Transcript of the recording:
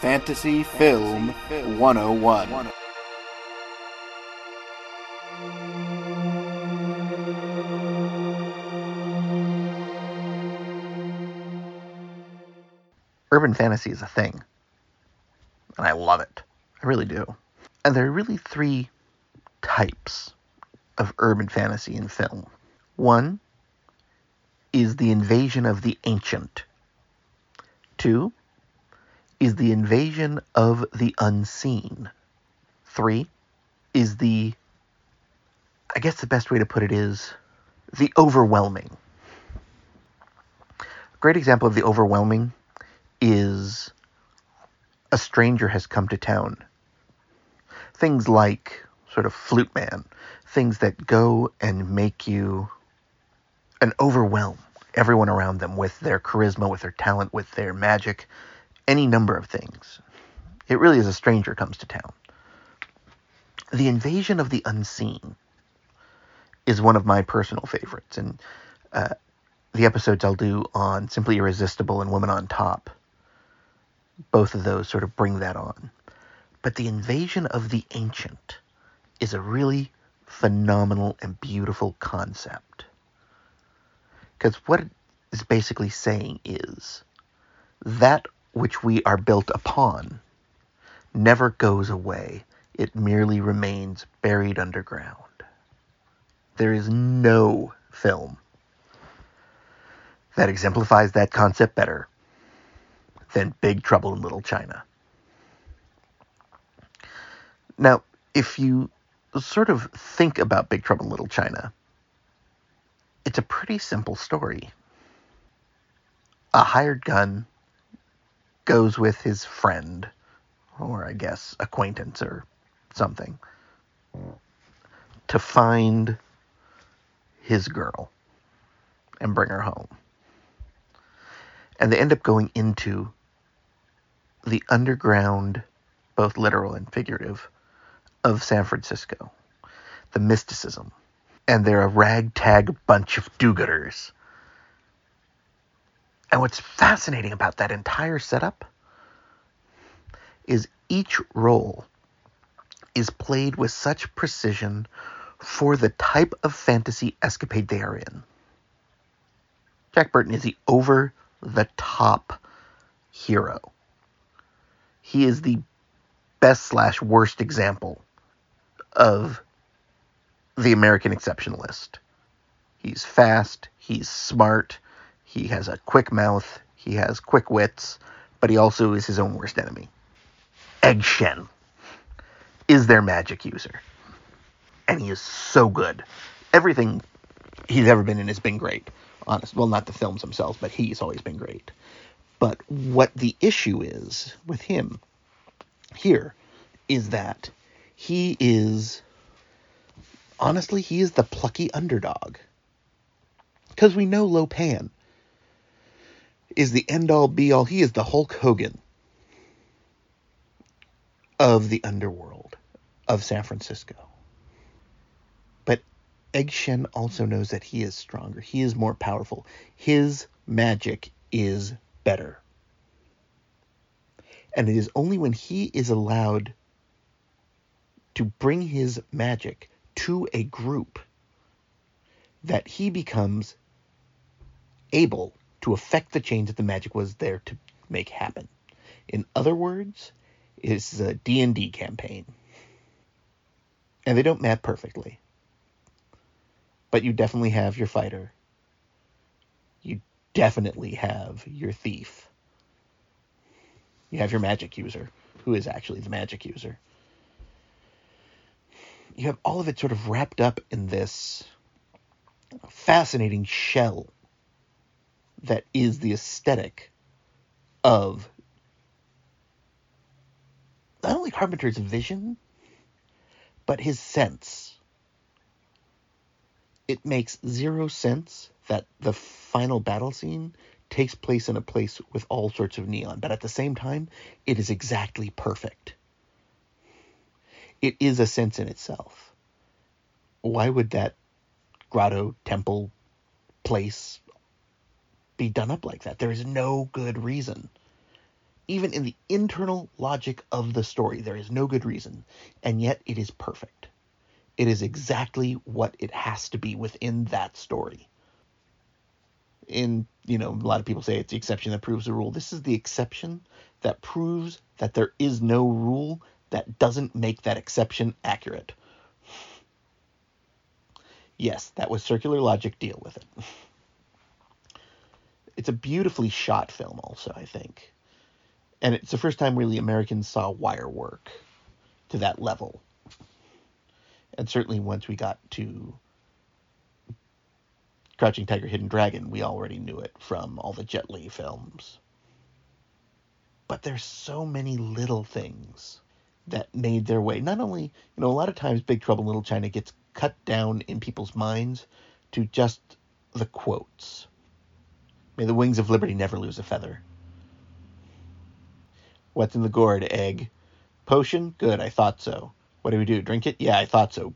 Fantasy Film 101. Urban fantasy is a thing. And I love it. I really do. And there are really three types of urban fantasy in film. One is the invasion of the ancient. Two is the invasion of the unseen. Three is the, I guess the best way to put it is the overwhelming. A great example of the overwhelming is a stranger has come to town. Things like sort of Flute Man, things that go and make you an overwhelm everyone around them with their charisma, with their talent, with their magic, any number of things. It really is a stranger comes to town. The invasion of the unseen is one of my personal favorites, and uh, the episodes I'll do on Simply Irresistible and Woman on Top, both of those sort of bring that on. But the invasion of the ancient is a really phenomenal and beautiful concept. Because what it is basically saying is that which we are built upon never goes away, it merely remains buried underground. There is no film that exemplifies that concept better than Big Trouble in Little China. Now, if you sort of think about Big Trouble in Little China, it's a pretty simple story. A hired gun goes with his friend, or I guess acquaintance or something, to find his girl and bring her home. And they end up going into the underground, both literal and figurative, of San Francisco, the mysticism. And they're a ragtag bunch of do gooders. And what's fascinating about that entire setup is each role is played with such precision for the type of fantasy escapade they are in. Jack Burton is the over the top hero. He is the best slash worst example of the American exceptionalist. He's fast, he's smart, he has a quick mouth, he has quick wits, but he also is his own worst enemy. Egg Shen is their magic user. And he is so good. Everything he's ever been in has been great. Honest. Well, not the films themselves, but he's always been great. But what the issue is with him here is that he is honestly he is the plucky underdog because we know Lo Pan is the end all be all he is the Hulk Hogan of the underworld of San Francisco. But Egg Shen also knows that he is stronger. He is more powerful. His magic is better. And it is only when he is allowed to bring his magic to a group that he becomes able to affect the change that the magic was there to make happen. In other words, it's a D&D campaign. And they don't map perfectly. But you definitely have your fighter. You definitely have your thief. You have your magic user, who is actually the magic user you have all of it sort of wrapped up in this fascinating shell that is the aesthetic of not only Carpenter's vision, but his sense. It makes zero sense that the final battle scene takes place in a place with all sorts of neon, but at the same time, it is exactly perfect it is a sense in itself. Why would that grotto, temple, place be done up like that? There is no good reason. Even in the internal logic of the story, there is no good reason, and yet it is perfect. It is exactly what it has to be within that story. In, you know, a lot of people say it's the exception that proves the rule. This is the exception that proves that there is no rule that doesn't make that exception accurate. Yes, that was circular logic. Deal with it. It's a beautifully shot film, also, I think. And it's the first time really Americans saw wire work to that level. And certainly once we got to Crouching Tiger, Hidden Dragon, we already knew it from all the Jet Li films. But there's so many little things that made their way. Not only, you know, a lot of times Big Trouble in Little China gets cut down in people's minds to just the quotes. May the wings of liberty never lose a feather. What's in the gourd? Egg. Potion? Good, I thought so. What do we do? Drink it? Yeah, I thought so.